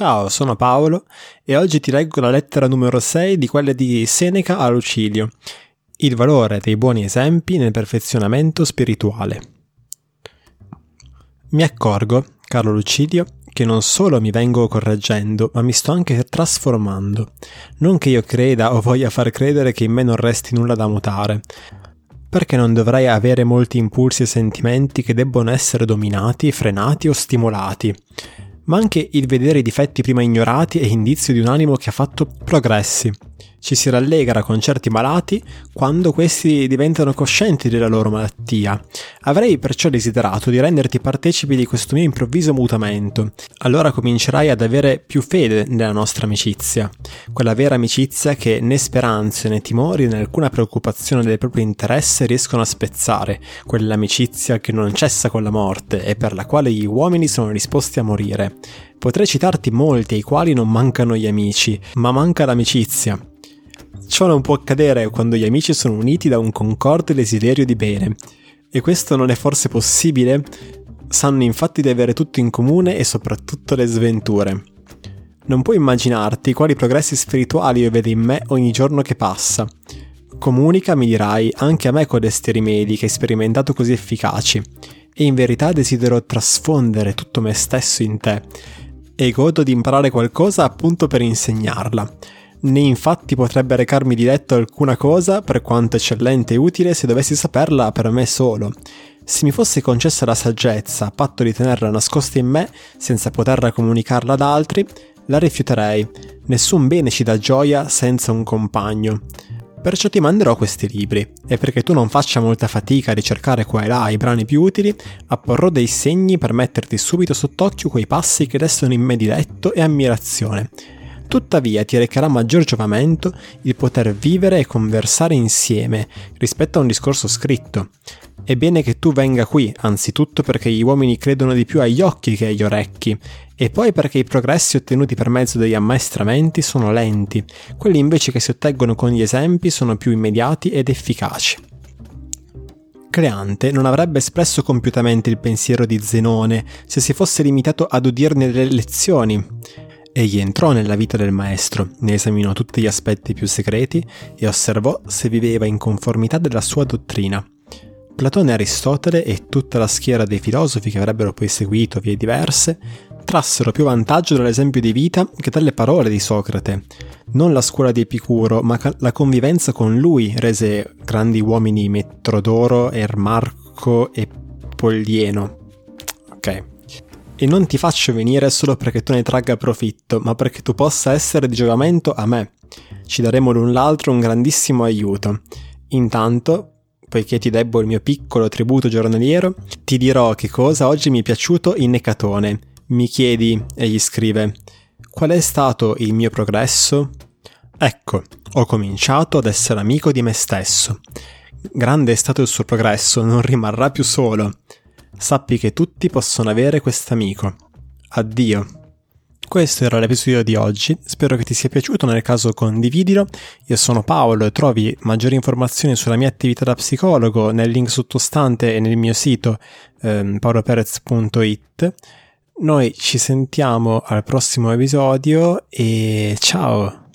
Ciao, sono Paolo e oggi ti leggo la lettera numero 6 di quella di Seneca a Lucilio, il valore dei buoni esempi nel perfezionamento spirituale. Mi accorgo, caro Lucilio, che non solo mi vengo correggendo, ma mi sto anche trasformando. Non che io creda o voglia far credere che in me non resti nulla da mutare, perché non dovrei avere molti impulsi e sentimenti che debbono essere dominati, frenati o stimolati ma anche il vedere i difetti prima ignorati è indizio di un animo che ha fatto progressi. Ci si rallegra con certi malati quando questi diventano coscienti della loro malattia. Avrei perciò desiderato di renderti partecipi di questo mio improvviso mutamento. Allora comincerai ad avere più fede nella nostra amicizia. Quella vera amicizia che né speranze né timori né alcuna preoccupazione del proprio interesse riescono a spezzare. Quell'amicizia che non cessa con la morte e per la quale gli uomini sono disposti a morire. Potrei citarti molti ai quali non mancano gli amici, ma manca l'amicizia. Ciò non può accadere quando gli amici sono uniti da un concorde desiderio di bene. E questo non è forse possibile? Sanno infatti di avere tutto in comune e soprattutto le sventure. Non puoi immaginarti quali progressi spirituali io vedo in me ogni giorno che passa. Comunica, mi dirai, anche a me codesti rimedi che hai sperimentato così efficaci. E in verità desidero trasfondere tutto me stesso in te. E godo di imparare qualcosa appunto per insegnarla né infatti potrebbe recarmi diretto alcuna cosa, per quanto eccellente e utile, se dovessi saperla per me solo. Se mi fosse concessa la saggezza, a patto di tenerla nascosta in me, senza poterla comunicarla ad altri, la rifiuterei. Nessun bene ci dà gioia senza un compagno. Perciò ti manderò questi libri, e perché tu non faccia molta fatica a ricercare qua e là i brani più utili, apporrò dei segni per metterti subito sott'occhio quei passi che destano in me diletto e ammirazione Tuttavia ti recherà maggior giovamento il poter vivere e conversare insieme rispetto a un discorso scritto. È bene che tu venga qui, anzitutto perché gli uomini credono di più agli occhi che agli orecchi, e poi perché i progressi ottenuti per mezzo degli ammaestramenti sono lenti, quelli invece che si ottengono con gli esempi sono più immediati ed efficaci. Creante non avrebbe espresso compiutamente il pensiero di Zenone se si fosse limitato ad udirne le lezioni. Egli entrò nella vita del maestro, ne esaminò tutti gli aspetti più segreti e osservò se viveva in conformità della sua dottrina. Platone Aristotele e tutta la schiera dei filosofi che avrebbero poi seguito vie diverse trassero più vantaggio dall'esempio di vita che dalle parole di Socrate. Non la scuola di Epicuro, ma la convivenza con lui rese grandi uomini Metrodoro, Ermarco e Polieno. Ok, e non ti faccio venire solo perché tu ne tragga profitto, ma perché tu possa essere di giovamento a me. Ci daremo l'un l'altro un grandissimo aiuto. Intanto, poiché ti debbo il mio piccolo tributo giornaliero, ti dirò che cosa oggi mi è piaciuto in Ecatone. Mi chiedi, egli scrive, qual è stato il mio progresso? Ecco, ho cominciato ad essere amico di me stesso. Grande è stato il suo progresso, non rimarrà più solo. Sappi che tutti possono avere quest'amico. Addio. Questo era l'episodio di oggi, spero che ti sia piaciuto, nel caso condividilo. Io sono Paolo e trovi maggiori informazioni sulla mia attività da psicologo nel link sottostante e nel mio sito ehm, paoloperez.it. Noi ci sentiamo al prossimo episodio e ciao!